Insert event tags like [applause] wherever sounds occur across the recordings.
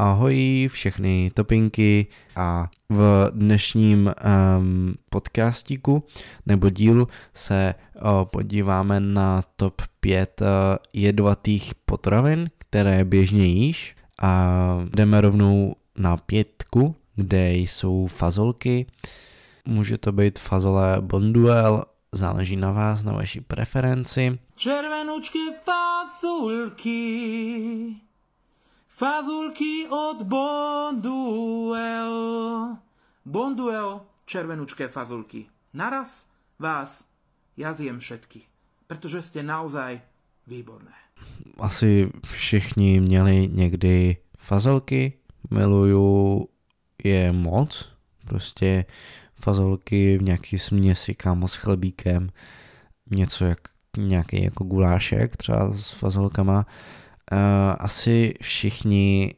Ahoj všechny topinky a v dnešním um, podcastíku nebo dílu se uh, podíváme na top 5 uh, jedovatých potravin, které běžně jíš a jdeme rovnou na pětku, kde jsou fazolky. Může to být fazole Bonduel, záleží na vás, na vaší preferenci. Červenučky fazulky Fazulky od Bonduel. Bonduel, červenučké fazulky. Naraz vás ja zjem všetky, pretože ste naozaj výborné. Asi všichni měli někdy fazolky, miluju je moc, prostě fazolky v nějaký směsi kámo s chlebíkem, něco jak nějaký jako gulášek třeba s fazolkama, asi všichni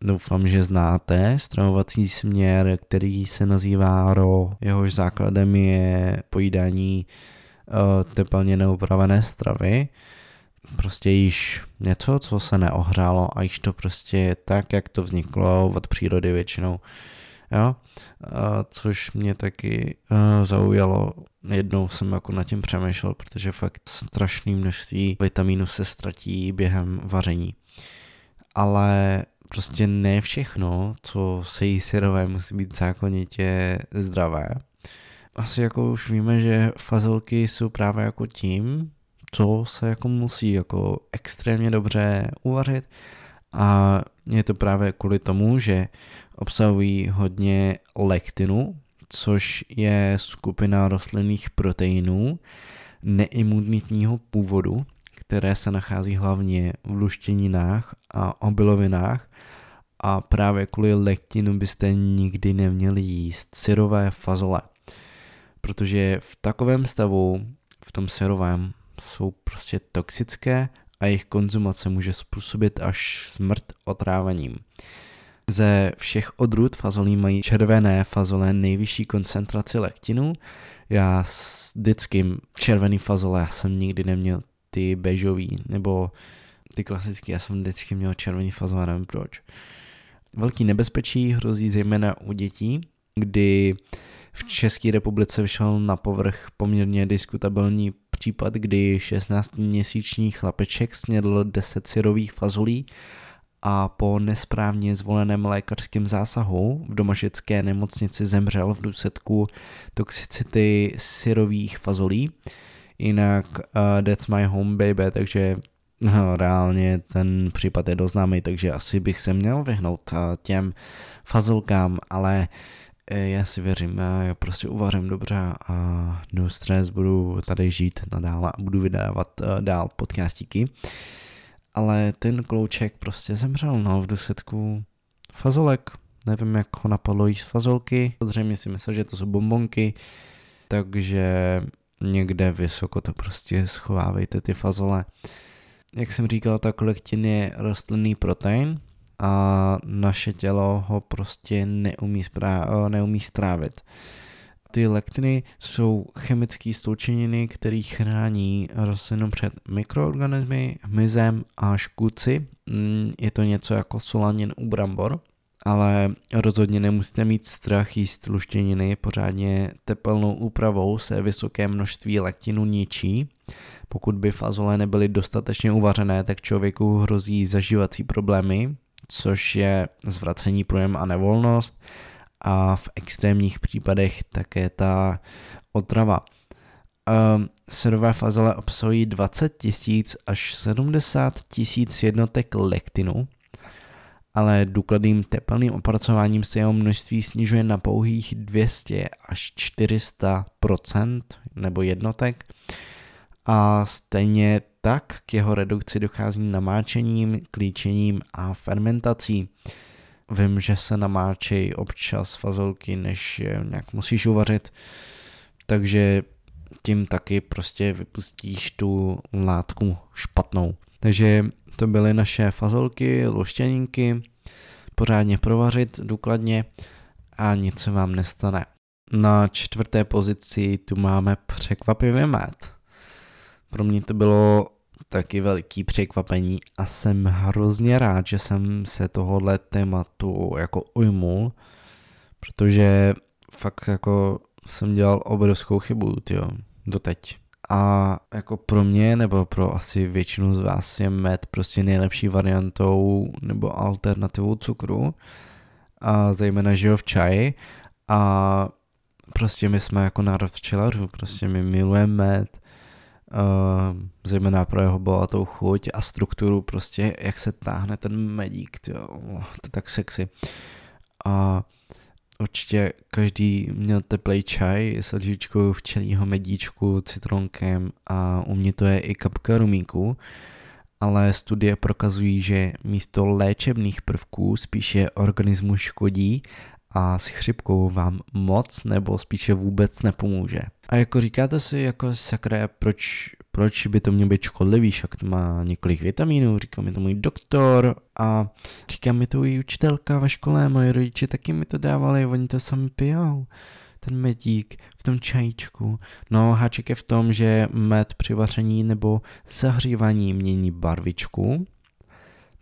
doufám, že znáte stravovací směr, který se nazývá RO. Jehož základem je pojídání uh, tepelně neupravené stravy. Prostě již něco, co se neohrálo a již to prostě tak, jak to vzniklo od přírody většinou. Jo? Uh, což mě taky uh, zaujalo. Jednou jsem jako nad tím přemýšlel, protože fakt strašné množství vitamínu se ztratí během vaření. Ale prostě ne všechno, co se jí syrové, musí být zákonitě zdravé. Asi jako už víme, že fazolky jsou právě jako tím, co se jako musí jako extrémně dobře uvařit a je to právě kvůli tomu, že obsahují hodně lektinu, což je skupina rostlinných proteinů neimunitního původu, které se nachází hlavně v luštěninách a obilovinách. A právě kvůli lektinu byste nikdy neměli jíst syrové fazole, protože v takovém stavu, v tom syrovém, jsou prostě toxické a jejich konzumace může způsobit až smrt otrávením. Ze všech odrůd fazolí mají červené fazole nejvyšší koncentraci lektinu. Já vždycky červený fazole já jsem nikdy neměl ty bežový, nebo ty klasický, já jsem vždycky měl červený fazole, nevím proč. Velký nebezpečí hrozí zejména u dětí, kdy v České republice vyšel na povrch poměrně diskutabilní případ, kdy 16-měsíční chlapeček snědl 10 syrových fazolí a po nesprávně zvoleném lékařském zásahu v domažecké nemocnici zemřel v důsledku toxicity syrových fazolí. Jinak uh, That's My Home Baby, takže no, reálně ten případ je doznámý, takže asi bych se měl vyhnout uh, těm fazolkám, ale uh, já si věřím, já prostě uvařím dobře a no stres, budu tady žít nadále a budu vydávat uh, dál podcastíky. Ale ten klouček prostě zemřel, no, v důsledku fazolek. Nevím, jak ho napadlo jíst fazolky. Zřejmě si myslel, že to jsou bombonky, takže někde vysoko to prostě schovávejte ty fazole. Jak jsem říkal, tak lektin je rostlinný protein a naše tělo ho prostě neumí, sprá- neumí strávit. Ty lektiny jsou chemické sloučeniny, které chrání rostlinu před mikroorganismy, hmyzem a škůdci. Mm, je to něco jako solanin u brambor, ale rozhodně nemusíte mít strach jíst luštěniny. Pořádně tepelnou úpravou se vysoké množství lektinu ničí. Pokud by fazole nebyly dostatečně uvařené, tak člověku hrozí zažívací problémy, což je zvracení projem a nevolnost, a v extrémních případech také ta otrava. Um, syrové fazole obsahují 20 tisíc až 70 tisíc jednotek lektinu, ale důkladným tepelným opracováním se jeho množství snižuje na pouhých 200 až 400% nebo jednotek a stejně tak k jeho redukci dochází namáčením, klíčením a fermentací. Vím, že se namáčejí občas fazolky, než je nějak musíš uvařit, takže tím taky prostě vypustíš tu látku špatnou. Takže to byly naše fazolky, luštěninky, pořádně provařit důkladně a nic se vám nestane. Na čtvrté pozici tu máme překvapivý med. Pro mě to bylo taky veliký překvapení a jsem hrozně rád, že jsem se tohohle tématu jako ujmul, protože fakt jako jsem dělal obrovskou chybu, jo, doteď. A jako pro mě, nebo pro asi většinu z vás je med prostě nejlepší variantou nebo alternativou cukru, a zejména žiju v čaji a prostě my jsme jako národ včelařů, prostě my milujeme med, uh, zejména pro jeho bohatou chuť a strukturu, prostě jak se táhne ten medík, tyjo, to je tak sexy. A určitě každý měl teplej čaj s lžičkou včelího medíčku, citronkem a u mě to je i kapka rumíku, ale studie prokazují, že místo léčebných prvků spíše organismu škodí a s chřipkou vám moc nebo spíše vůbec nepomůže. A jako říkáte si, jako sakra, proč, proč by to mělo být škodlivý, však to má několik vitamínů, říká mi to můj doktor a říká mi to i učitelka ve škole, moje rodiče taky mi to dávali, oni to sami pijou ten medík v tom čajíčku. No, háček je v tom, že med při vaření nebo zahřívaní mění barvičku,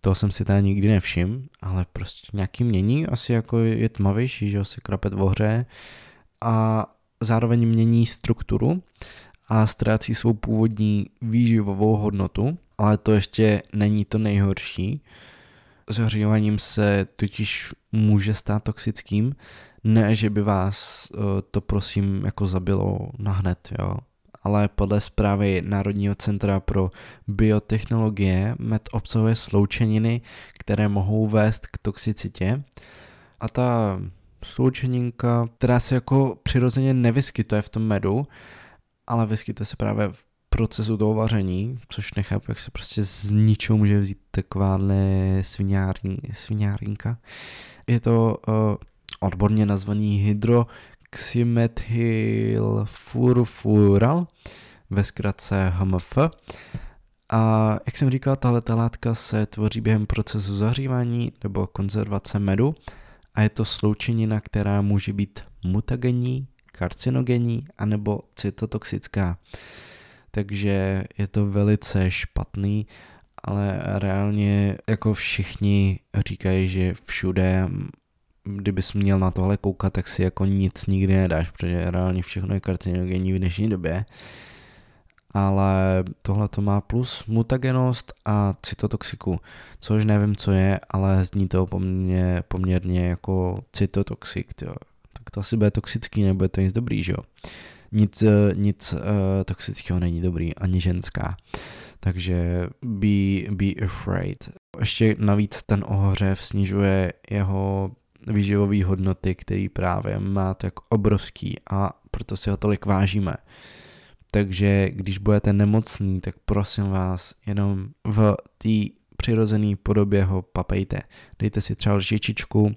to jsem si tady nikdy nevšiml, ale prostě nějaký mění, asi jako je tmavější, že se krapet ohře. A zároveň mění strukturu a ztrácí svou původní výživovou hodnotu, ale to ještě není to nejhorší. Zahříváním se totiž může stát toxickým, ne, že by vás uh, to prosím jako zabilo na hned, jo ale podle zprávy Národního centra pro biotechnologie med obsahuje sloučeniny, které mohou vést k toxicitě. A ta sloučeninka, která se jako přirozeně nevyskytuje v tom medu, ale vyskytuje se právě v procesu toho vaření, což nechápu, jak se prostě z ničeho může vzít takováhle sviňárinka. Je to uh, odborně nazvaný hydro xymethylfurfural, ve zkratce HMF. A jak jsem říkal, tahle látka se tvoří během procesu zahřívání nebo konzervace medu a je to sloučenina, která může být mutagenní, karcinogenní anebo cytotoxická. Takže je to velice špatný, ale reálně jako všichni říkají, že všude kdybys měl na tohle koukat, tak si jako nic nikdy nedáš, protože reálně všechno je karcinogenní v dnešní době. Ale tohle to má plus mutagenost a cytotoxiku, což nevím, co je, ale zní to poměrně, poměrně jako cytotoxik, tyjo. Tak to asi bude toxický, nebude to nic dobrý, že jo. Nic, nic uh, toxického není dobrý, ani ženská. Takže be, be afraid. Ještě navíc ten ohřev snižuje jeho výživové hodnoty, který právě má tak obrovský a proto si ho tolik vážíme. Takže když budete nemocný, tak prosím vás, jenom v té přirozené podobě ho papejte. Dejte si třeba lžičičku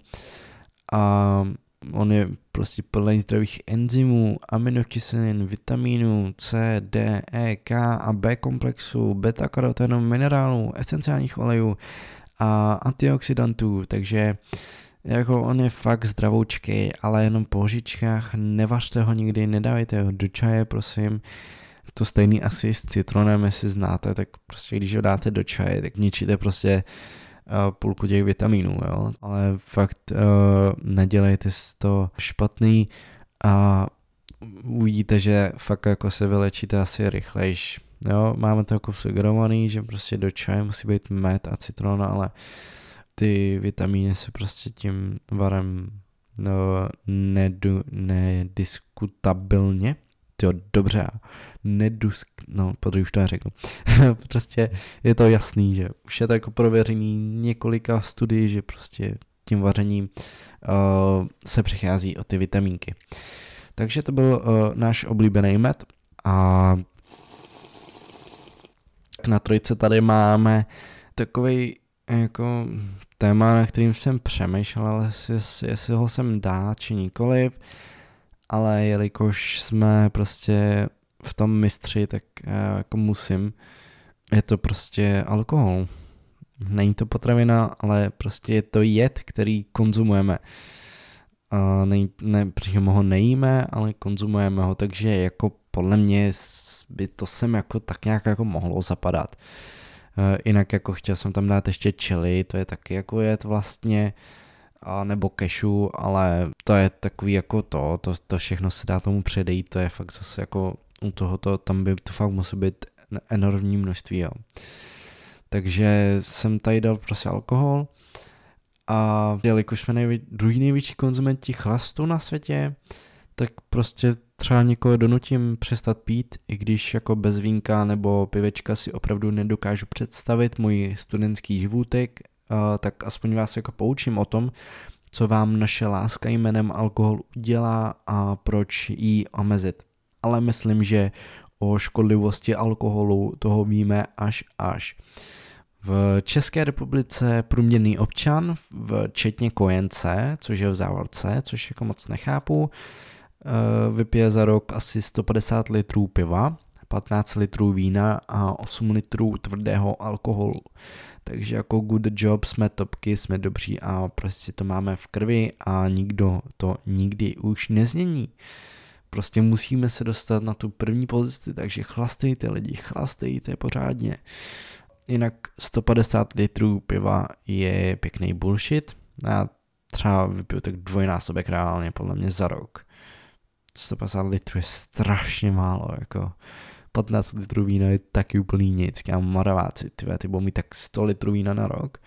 a on je prostě plný zdravých enzymů, aminokyselin, vitamínů C, D, E, K a B komplexu, beta-karotenu, minerálů, esenciálních olejů a antioxidantů, takže jako on je fakt zdravoučký, ale jenom po lžičkách, nevařte ho nikdy, nedávejte ho do čaje, prosím. To stejný asi s citronem, jestli znáte, tak prostě když ho dáte do čaje, tak ničíte prostě uh, půlku těch vitamínů, jo. Ale fakt uh, nedělejte to špatný a uvidíte, že fakt jako se vylečíte asi rychlejš. Jo, máme to jako sugerovaný, že prostě do čaje musí být med a citron, ale ty vitamíny se prostě tím varem no, nedu, nediskutabilně, jo, dobře, nedusk, no, podruhé už to neřeknu. [laughs] prostě je to jasný, že už je to jako prověřený několika studií, že prostě tím vařením uh, se přichází o ty vitamínky. Takže to byl uh, náš oblíbený med a na trojce tady máme takový jako téma, na kterým jsem přemýšlel, ale jestli, jestli ho sem dá či nikoliv, ale jelikož jsme prostě v tom mistři, tak jako musím. Je to prostě alkohol. Není to potravina, ale prostě je to jed, který konzumujeme. A ne, ne, přímo ho nejíme, ale konzumujeme ho, takže jako podle mě by to sem jako tak nějak jako mohlo zapadat. Uh, jinak jako chtěl jsem tam dát ještě chili, to je taky jako jet vlastně, a nebo kešu, ale to je takový jako to, to, to všechno se dá tomu předejít, to je fakt zase jako u tohoto, tam by to fakt musí být enormní množství, jo. Takže jsem tady dal prostě alkohol a jelikož jsme nejvě- druhý největší konzumenti chlastu na světě, tak prostě třeba někoho donutím přestat pít, i když jako bez vínka nebo pivečka si opravdu nedokážu představit můj studentský životek, tak aspoň vás jako poučím o tom, co vám naše láska jménem alkohol udělá a proč ji omezit. Ale myslím, že o škodlivosti alkoholu toho víme až až. V České republice průměrný občan, včetně kojence, což je v závorce, což jako moc nechápu, vypije za rok asi 150 litrů piva, 15 litrů vína a 8 litrů tvrdého alkoholu. Takže jako good job, jsme topky, jsme dobří a prostě to máme v krvi a nikdo to nikdy už nezmění. Prostě musíme se dostat na tu první pozici, takže chlastejte lidi, chlastejte pořádně. Jinak 150 litrů piva je pěkný bullshit. Já třeba vypiju tak dvojnásobek reálně podle mě za rok. 150 litrů je strašně málo, jako 15 litrů vína je taky úplný nic. Já maraváci, ty, ty budou mít tak 100 litrů vína na rok.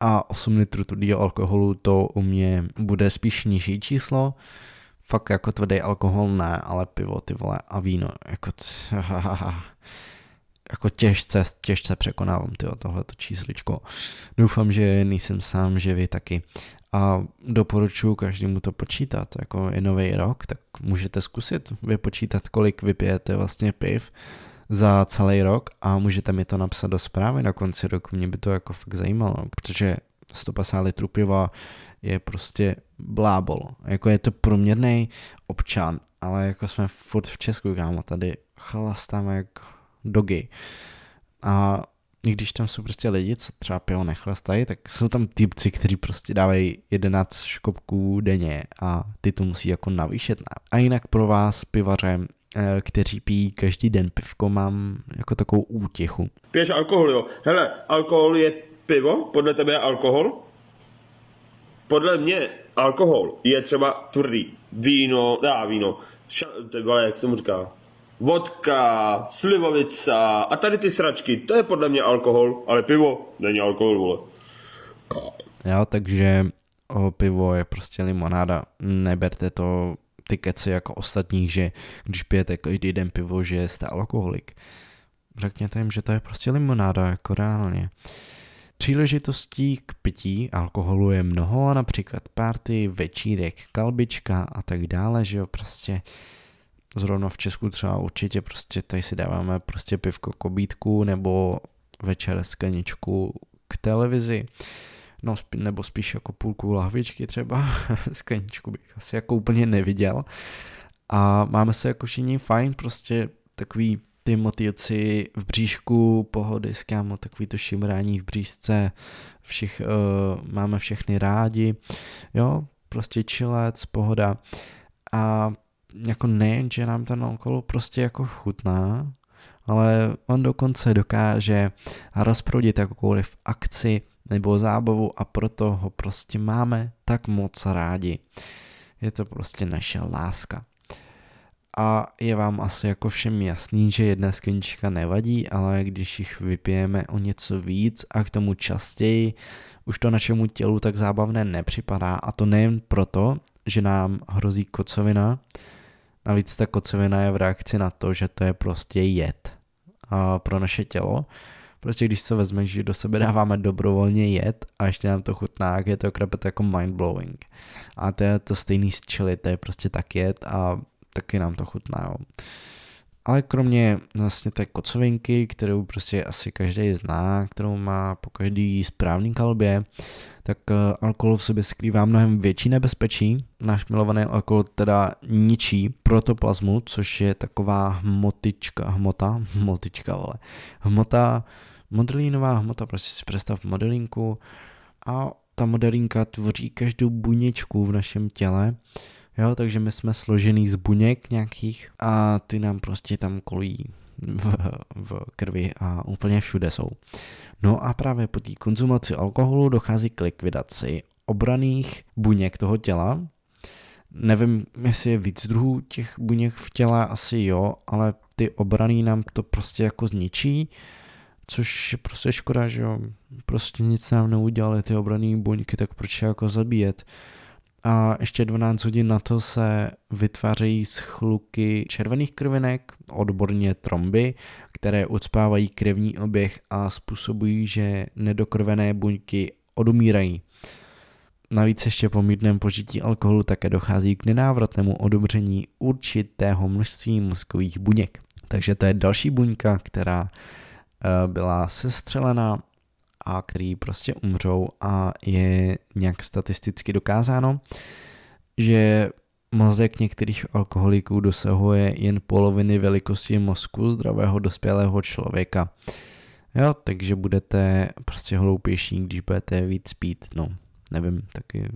A 8 litrů tvrdého alkoholu to u mě bude spíš nižší číslo. Fakt jako tvrdý alkohol ne, ale pivo ty vole a víno, jako t- [laughs] jako těžce, těžce překonávám tyjo, tohleto čísličko. Doufám, že nejsem sám, že vy taky. A doporučuji každému to počítat, jako je nový rok, tak můžete zkusit vypočítat, kolik vypijete vlastně piv za celý rok a můžete mi to napsat do zprávy na konci roku, mě by to jako fakt zajímalo, protože 150 litrů piva je prostě blábol, jako je to průměrný občan, ale jako jsme furt v Česku, kámo, tady chlastáme jak dogy. A i když tam jsou prostě lidi, co třeba pivo nechlastají, tak jsou tam typci, kteří prostě dávají 11 škopků denně a ty to musí jako navýšet. A jinak pro vás pivaře, eh, kteří pijí každý den pivko, mám jako takovou útěchu. Piješ alkohol, jo? Hele, alkohol je pivo? Podle tebe je alkohol? Podle mě alkohol je třeba tvrdý. Víno, dá víno, ša, jak se mu říká, vodka, slivovica a tady ty sračky, to je podle mě alkohol, ale pivo není alkohol, vole. Jo, takže o, pivo je prostě limonáda, neberte to ty keci jako ostatních, že když pijete každý den pivo, že jste alkoholik. Řekněte jim, že to je prostě limonáda, jako reálně. Příležitostí k pití alkoholu je mnoho, například party, večírek, kalbička a tak dále, že jo, prostě zrovna v Česku třeba určitě prostě tady si dáváme prostě pivko kobítku nebo večer skleničku k televizi. No, nebo spíš jako půlku lahvičky třeba, [laughs] skleničku bych asi jako úplně neviděl. A máme se jako všichni fajn, prostě takový ty motýlci v bříšku, pohody s kámo, takový to šimrání v bříšce, všich, uh, máme všechny rádi, jo, prostě čilec, pohoda. A jako nejen, že nám ten alkohol prostě jako chutná, ale on dokonce dokáže rozproudit jakoukoliv akci nebo zábavu a proto ho prostě máme tak moc rádi. Je to prostě naše láska. A je vám asi jako všem jasný, že jedna sklenička nevadí, ale když jich vypijeme o něco víc a k tomu častěji, už to našemu tělu tak zábavné nepřipadá a to nejen proto, že nám hrozí kocovina, Navíc ta kocovina je v reakci na to, že to je prostě jed a pro naše tělo. Prostě když se vezme, že do sebe dáváme dobrovolně jed a ještě nám to chutná, je to krapet jako mindblowing. A to je to stejný s chili, to je prostě tak jed a taky nám to chutná. Jo. Ale kromě vlastně té kocovinky, kterou prostě asi každý zná, kterou má po každý správný kalbě, tak eh, alkohol v sobě skrývá mnohem větší nebezpečí. Náš milovaný alkohol teda ničí protoplazmu, což je taková hmotička, hmota, [laughs] hmotička, vole, hmota, modelínová hmota, prostě si představ modelinku a ta modelínka tvoří každou buněčku v našem těle, Jo, takže my jsme složený z buněk nějakých a ty nám prostě tam kolují v, v krvi a úplně všude jsou. No a právě po té konzumaci alkoholu dochází k likvidaci obraných buněk toho těla. Nevím, jestli je víc druhů těch buněk v těle, asi jo, ale ty obraný nám to prostě jako zničí, což je prostě škoda, že jo. Prostě nic nám neudělali ty obraný buňky, tak proč je jako zabíjet? A ještě 12 hodin na to se vytvářejí schluky červených krvinek, odborně tromby, které ucpávají krevní oběh a způsobují, že nedokrvené buňky odumírají. Navíc ještě po mírném požití alkoholu také dochází k nenávratnému odumření určitého množství mozkových buněk. Takže to je další buňka, která eh, byla sestřelená a který prostě umřou a je nějak statisticky dokázáno, že mozek některých alkoholiků dosahuje jen poloviny velikosti mozku zdravého dospělého člověka. Jo, takže budete prostě hloupější, když budete víc pít, no, nevím, taky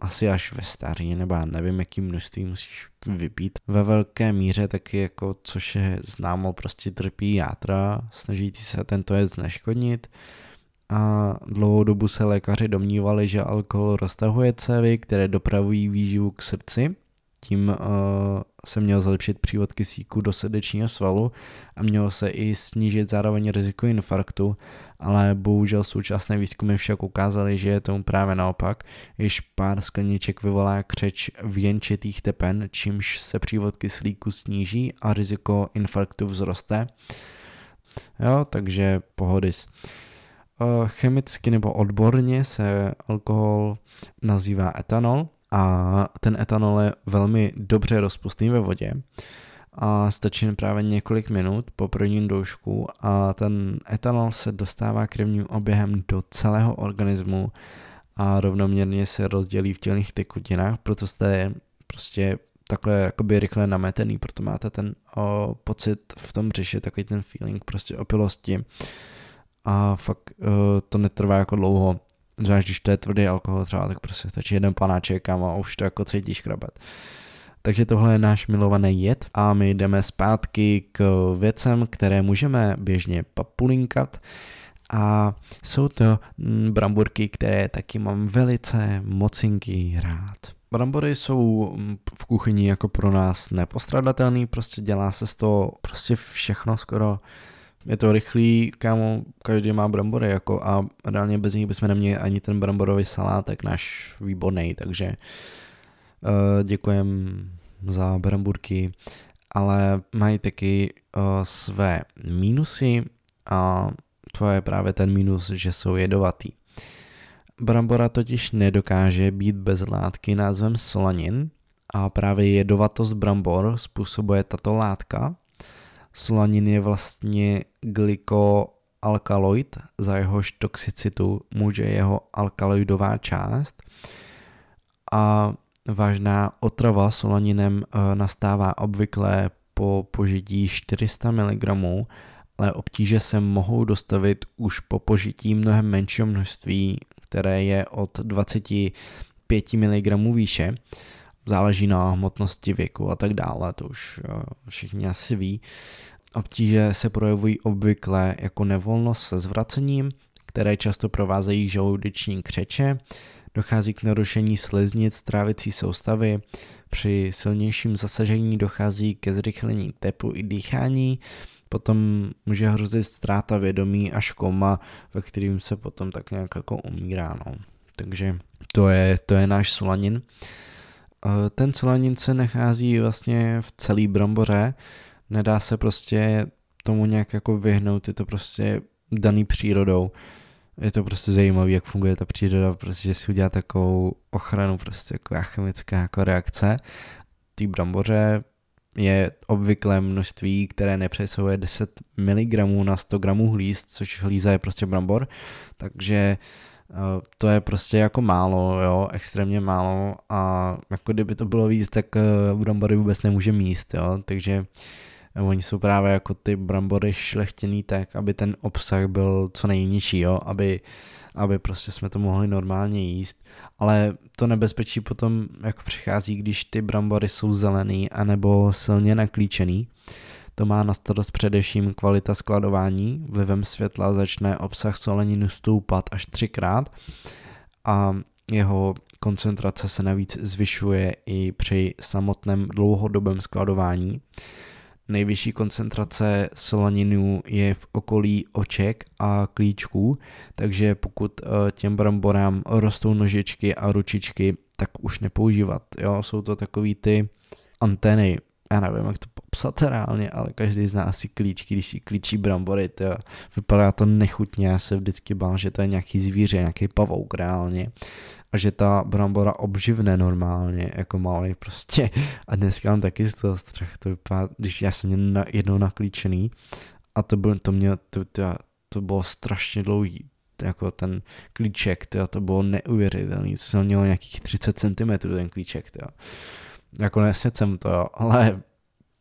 asi až ve stáří, nebo já nevím, jaký množství musíš vypít. Ve velké míře taky jako, což je známo, prostě trpí játra, snažící se tento jed neškodnit a dlouhou dobu se lékaři domnívali, že alkohol roztahuje cévy, které dopravují výživu k srdci. Tím uh, se měl zlepšit přívod kyslíku do srdečního svalu a mělo se i snížit zároveň riziko infarktu, ale bohužel současné výzkumy však ukázaly, že je tomu právě naopak, již pár skleniček vyvolá křeč věnčitých tepen, čímž se přívod kyslíku sníží a riziko infarktu vzroste. Jo, takže pohodys. Eh, chemicky nebo odborně se alkohol nazývá etanol a ten etanol je velmi dobře rozpustný ve vodě a stačí právě několik minut po prvním doušku a ten etanol se dostává krevním oběhem do celého organismu a rovnoměrně se rozdělí v tělních tekutinách, proto jste prostě takhle jakoby rychle nametený, proto máte ten o, pocit v tom břiše, takový ten feeling prostě opilosti a fakt uh, to netrvá jako dlouho. Zvlášť když to je tvrdý alkohol třeba, tak prostě stačí jeden panáček a už to jako cítíš krabat. Takže tohle je náš milovaný jed a my jdeme zpátky k věcem, které můžeme běžně papulinkat a jsou to mm, bramburky, které taky mám velice mocinky rád. Brambory jsou mm, v kuchyni jako pro nás nepostradatelný, prostě dělá se z toho prostě všechno skoro je to rychlý, kámo, každý má brambory jako a reálně bez nich bychom neměli ani ten bramborový salát, tak náš výborný, takže uh, děkujem za bramburky, ale mají taky uh, své mínusy a to je právě ten mínus, že jsou jedovatý. Brambora totiž nedokáže být bez látky názvem solanin a právě jedovatost brambor způsobuje tato látka, Solanin je vlastně glykoalkaloid, za jehož toxicitu může jeho alkaloidová část. A vážná otrava solaninem eh, nastává obvykle po požití 400 mg, ale obtíže se mohou dostavit už po požití mnohem menšího množství, které je od 25 mg výše. Záleží na hmotnosti věku a tak dále, to už eh, všichni asi ví. Obtíže se projevují obvykle jako nevolnost se zvracením, které často provázejí žaludeční křeče, dochází k narušení sliznic trávicí soustavy, při silnějším zasažení dochází ke zrychlení tepu i dýchání, potom může hrozit ztráta vědomí až koma, ve kterým se potom tak nějak jako umírá. No. Takže to je, to je náš solanin. Eh, ten solanin se nachází vlastně v celý bramboře, nedá se prostě tomu nějak jako vyhnout, je to prostě daný přírodou. Je to prostě zajímavé, jak funguje ta příroda, prostě, že si udělá takovou ochranu, prostě jako chemická jako reakce. Tý bramboře je obvyklé množství, které nepřesahuje 10 mg na 100 gramů hlíz, což hlíza je prostě brambor, takže uh, to je prostě jako málo, jo, extrémně málo a jako kdyby to bylo víc, tak uh, brambory vůbec nemůže míst, jo, takže uh, Oni jsou právě jako ty brambory šlechtěný tak, aby ten obsah byl co nejnižší, jo? aby aby prostě jsme to mohli normálně jíst. Ale to nebezpečí potom jako přichází, když ty brambory jsou zelený anebo silně naklíčený. To má na starost především kvalita skladování. Vlivem světla začne obsah soleniny stoupat až třikrát a jeho koncentrace se navíc zvyšuje i při samotném dlouhodobém skladování. Nejvyšší koncentrace solaninů je v okolí oček a klíčků, takže pokud eh, těm bramborám rostou nožičky a ručičky, tak už nepoužívat. Jo? Jsou to takový ty antény, já nevím, jak to popsat reálně, ale každý z nás si klíčky, když si klíčí brambory, to vypadá to nechutně, já se vždycky bál, že to je nějaký zvíře, nějaký pavouk reálně a že ta brambora obživne normálně, jako malý prostě. A dneska mám taky z toho strach, to vypadá, když já jsem na, jednou naklíčený a to, bylo, to, mě, to, to, to bylo strašně dlouhý, jako ten klíček, to, to bylo neuvěřitelný, to jsem měl nějakých 30 cm ten klíček, to. Jako nesněd jsem to, ale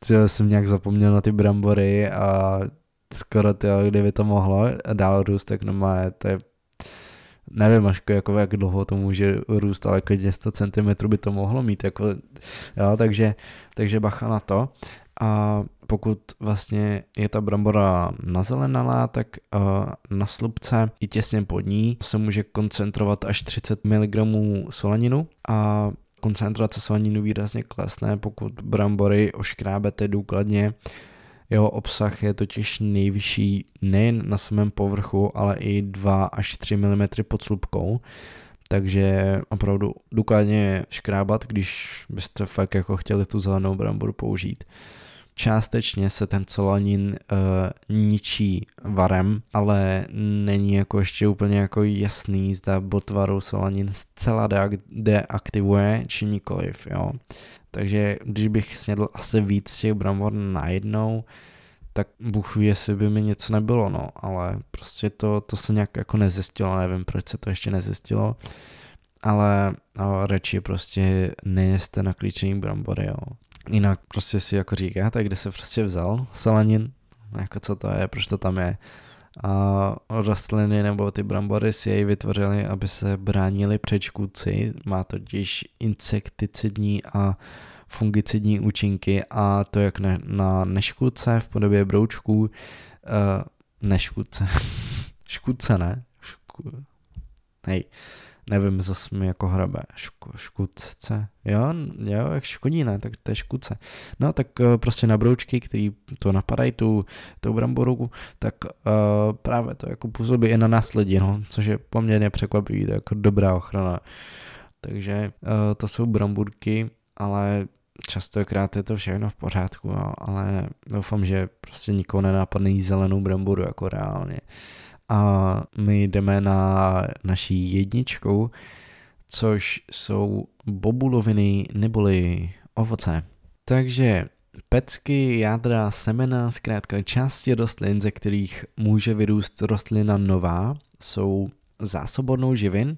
to jsem nějak zapomněl na ty brambory a skoro to, kdyby to mohlo dál růst, tak normálně to je nevím až jako jak dlouho to může růst, ale jako 100 cm by to mohlo mít, jako, jo, takže, takže bacha na to. A pokud vlastně je ta brambora nazelenalá, tak uh, na slupce i těsně pod ní se může koncentrovat až 30 mg solaninu a koncentrace solaninu výrazně klesne, pokud brambory oškrábete důkladně jeho obsah je totiž nejvyšší nejen na samém povrchu, ale i 2 až 3 mm pod slupkou, takže opravdu důkladně škrábat, když byste fakt jako chtěli tu zelenou bramboru použít. Částečně se ten solanin uh, ničí varem, ale není jako ještě úplně jako jasný, zda botvaru solanin zcela deaktivuje či nikoliv, jo. Takže když bych snědl asi víc těch brambor najednou, tak Bůh ví, jestli by mi něco nebylo, no, ale prostě to, to se nějak jako nezjistilo, nevím, proč se to ještě nezjistilo, ale no, radši prostě nejeste na klíčení brambory, jo. Jinak prostě si jako říkáte, kde se prostě vzal salanin, jako co to je, proč to tam je. A rostliny nebo ty brambory si jej vytvořili, aby se bránili před škůdci. Má totiž insekticidní a fungicidní účinky a to jak na, na neškůdce v podobě broučků, uh, neškůdce, [laughs] škůdce ne, Šků... hej, nevím, zase mi jako hrabe, Ško, škůdce, jo, jo, jak škodí, ne, tak to je škůdce. No, tak uh, prostě na broučky, který to napadají, tu, tu bramboru, tak uh, právě to jako působí i na následí, no, což je poměrně překvapivý, to je jako dobrá ochrana. Takže uh, to jsou bramburky, ale častokrát je to všechno v pořádku, jo, ale doufám, že prostě nikoho nenapadne jí zelenou bramboru jako reálně. A my jdeme na naší jedničku, což jsou bobuloviny neboli ovoce. Takže pecky, jádra, semena, zkrátka části rostlin, ze kterých může vyrůst rostlina nová, jsou zásobodnou živin,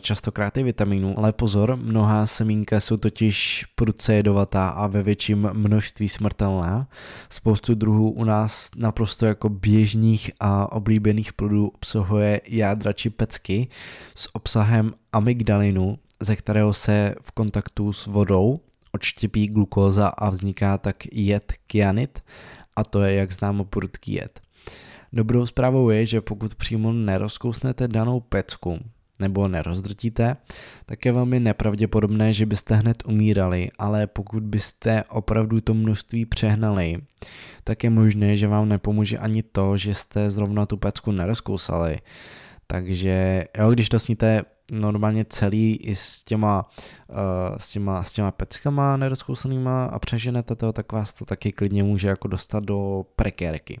častokrát i vitaminů, ale pozor, mnohá semínka jsou totiž prudce jedovatá a ve větším množství smrtelná. Spoustu druhů u nás naprosto jako běžných a oblíbených plodů obsahuje jádra či pecky s obsahem amygdalinu, ze kterého se v kontaktu s vodou odštěpí glukóza a vzniká tak jed kyanit a to je, jak známo, prudký jed. Dobrou zprávou je, že pokud přímo nerozkousnete danou pecku, nebo nerozdrtíte, tak je velmi nepravděpodobné, že byste hned umírali, ale pokud byste opravdu to množství přehnali, tak je možné, že vám nepomůže ani to, že jste zrovna tu pecku nerozkousali. Takže jo, když to sníte normálně celý i s těma, uh, s těma, s těma peckama nerozkousanýma a přeženete to, tak vás to taky klidně může jako dostat do prekérky.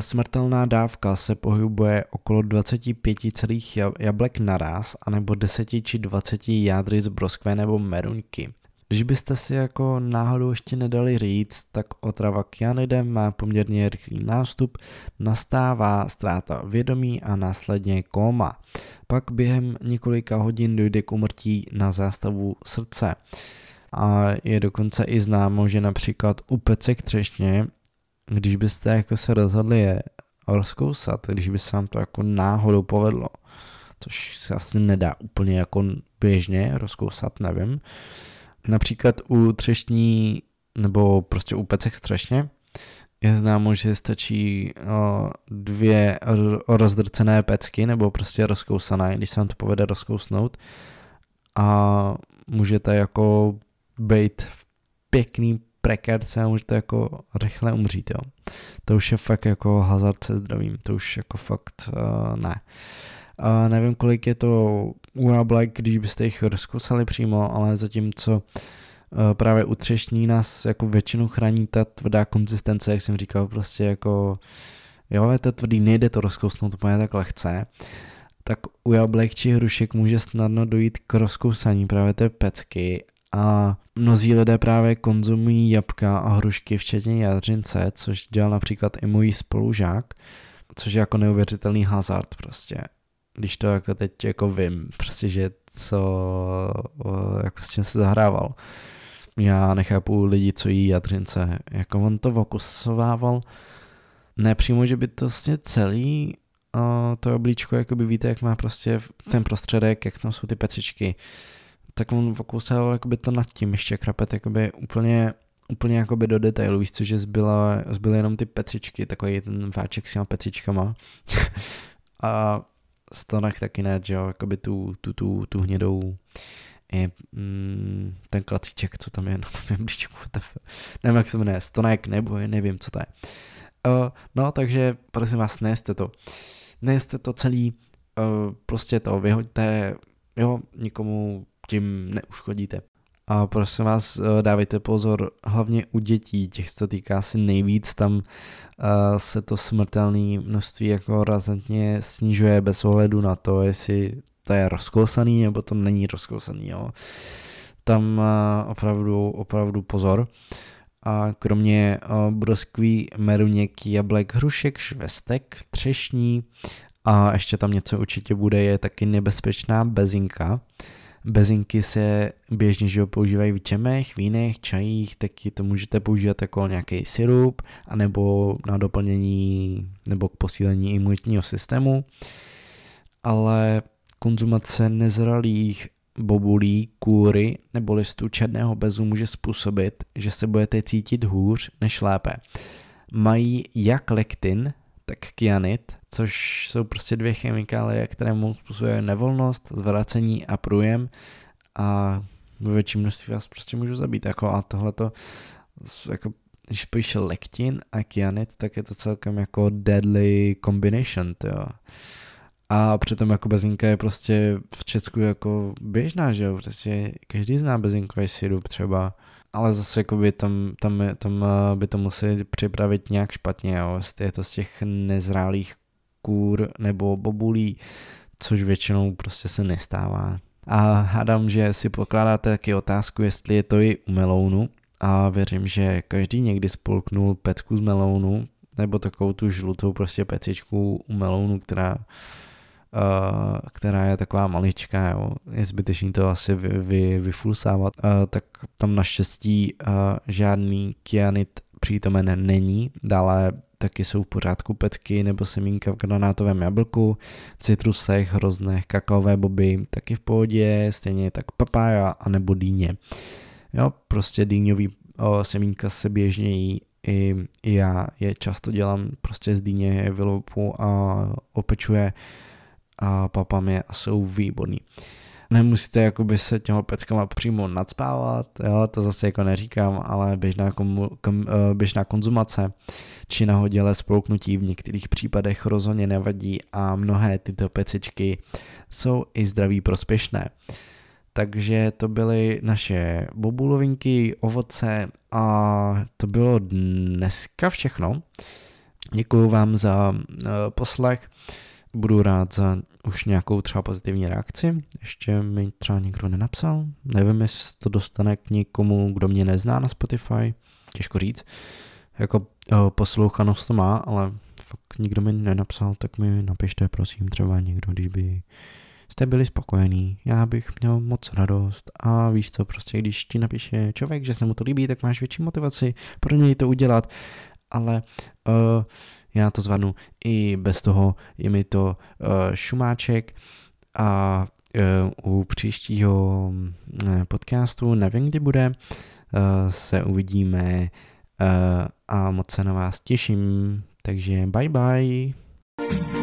Smrtelná dávka se pohybuje okolo 25 celých jablek naraz, anebo 10 či 20 jádry z broskve nebo meruňky. Když byste si jako náhodou ještě nedali říct, tak otrava kyanidem má poměrně rychlý nástup, nastává ztráta vědomí a následně kóma. Pak během několika hodin dojde k umrtí na zástavu srdce. A je dokonce i známo, že například u pecek třešně když byste jako se rozhodli je rozkousat, když by se vám to jako náhodou povedlo, což se asi nedá úplně jako běžně rozkousat, nevím. Například u třešní nebo prostě u pecek střešně je známo, že stačí o, dvě rozdrcené pecky nebo prostě rozkousané, když se vám to povede rozkousnout a můžete jako být v pěkný prekerce a můžete jako rychle umřít, jo. To už je fakt jako hazard se zdravím, to už jako fakt uh, ne. Uh, nevím, kolik je to u jablek, když byste jich rozkousali přímo, ale zatímco uh, právě u třešní nás jako většinou chrání ta tvrdá konzistence, jak jsem říkal, prostě jako jo, je to tvrdý, nejde to rozkousnout úplně tak lehce, tak u jablek či hrušek může snadno dojít k rozkousání právě té pecky a mnozí lidé právě konzumují jabka a hrušky, včetně jadřince, což dělal například i můj spolužák, což je jako neuvěřitelný hazard prostě. Když to jako teď jako vím, prostě, že co, jako s tím se zahrával. Já nechápu lidi, co jí jadřince. Jako on to vokusovával nepřímo, že by to vlastně celý to oblíčko, jako by víte, jak má prostě ten prostředek, jak tam jsou ty pecičky, tak on fokusoval jakoby to nad tím ještě krapet jakoby úplně, úplně jakoby do detailu, víš co, že zbyla, zbyly jenom ty pecičky, takový ten váček s těma pecičkama [laughs] a stonek taky ne, že jo, jakoby tu, tu, tu, tu hnědou je, mm, ten klacíček, co tam je na tom jablíčku, nevím, jak se jmenuje, stonek, nebo nevím, co to je. Uh, no, takže prosím vás, nejste to. Nejste to celý, uh, prostě to vyhoďte, jo, nikomu tím neuškodíte. A prosím vás, eh, dávejte pozor, hlavně u dětí, těch se to týká asi nejvíc, tam uh, se to smrtelné množství jako razantně snižuje bez ohledu na to, jestli to je rozkousaný nebo to není rozkousaný. Jo. Tam uh, opravdu, opravdu pozor. A kromě broskví, meruněk, jablek, hrušek, švestek, třešní a ještě tam něco určitě bude, je taky nebezpečná bezinka. Bezinky se běžně že používají v čemech, vínech, čajích, taky to můžete používat jako nějaký syrup, anebo na doplnění nebo k posílení imunitního systému. Ale konzumace nezralých bobulí, kůry nebo listů černého bezu může způsobit, že se budete cítit hůř než lépe. Mají jak lektin, tak kyanit, což jsou prostě dvě chemikálie, které mu způsobují nevolnost, zvracení a průjem a ve větší množství vás prostě můžu zabít. Jako a tohle to, jako, když píše lektin a kyanit, tak je to celkem jako deadly combination, jo. A přitom jako bezinka je prostě v Česku jako běžná, že jo, prostě každý zná bezinkový sirup třeba ale zase jakoby tam, tam, tam eh, by to museli připravit nějak špatně, jo. Je to z těch nezrálých kůr nebo bobulí, což většinou prostě se nestává. A hádám, že si pokládáte taky otázku, jestli je to i u melounu a věřím, že každý někdy spolknul pecku z melounu nebo takovou tu žlutou prostě pecičku u melounu, která Uh, která je taková maličká, jo. je zbytečný to asi vy, vy, vyfulsávat, uh, tak tam naštěstí uh, žádný kyanit přítomen není, dále taky jsou v pořádku pecky nebo semínka v granátovém jablku, citrusech, hroznech, kakaové boby, taky v pohodě, stejně tak papája a nebo dýně. Jo, prostě dýňový o, semínka se běžně jí i, já je často dělám prostě z dýně vyloupu a opečuje a papám je a jsou výborný. Nemusíte jakoby se těma peckama přímo nadspávat, jo, to zase jako neříkám, ale běžná, komu, kom, eh, běžná konzumace či nahodilé spolknutí v některých případech rozhodně nevadí a mnohé tyto pecičky jsou i zdraví prospěšné. Takže to byly naše bobulovinky, ovoce a to bylo dneska všechno. Děkuji vám za uh, poslech. Budu rád za už nějakou třeba pozitivní reakci. Ještě mi třeba nikdo nenapsal. Nevím, jestli to dostane k někomu, kdo mě nezná na Spotify. Těžko říct. Jako o, poslouchanost to má, ale fakt nikdo mi nenapsal, tak mi napište prosím třeba někdo, když by jste byli spokojení, já bych měl moc radost a víš co, prostě když ti napíše člověk, že se mu to líbí, tak máš větší motivaci pro něj to udělat, ale uh, já to zvanu i bez toho, je mi to uh, šumáček a uh, u příštího uh, podcastu, nevím kdy bude, uh, se uvidíme uh, a moc se na vás těším, takže bye bye.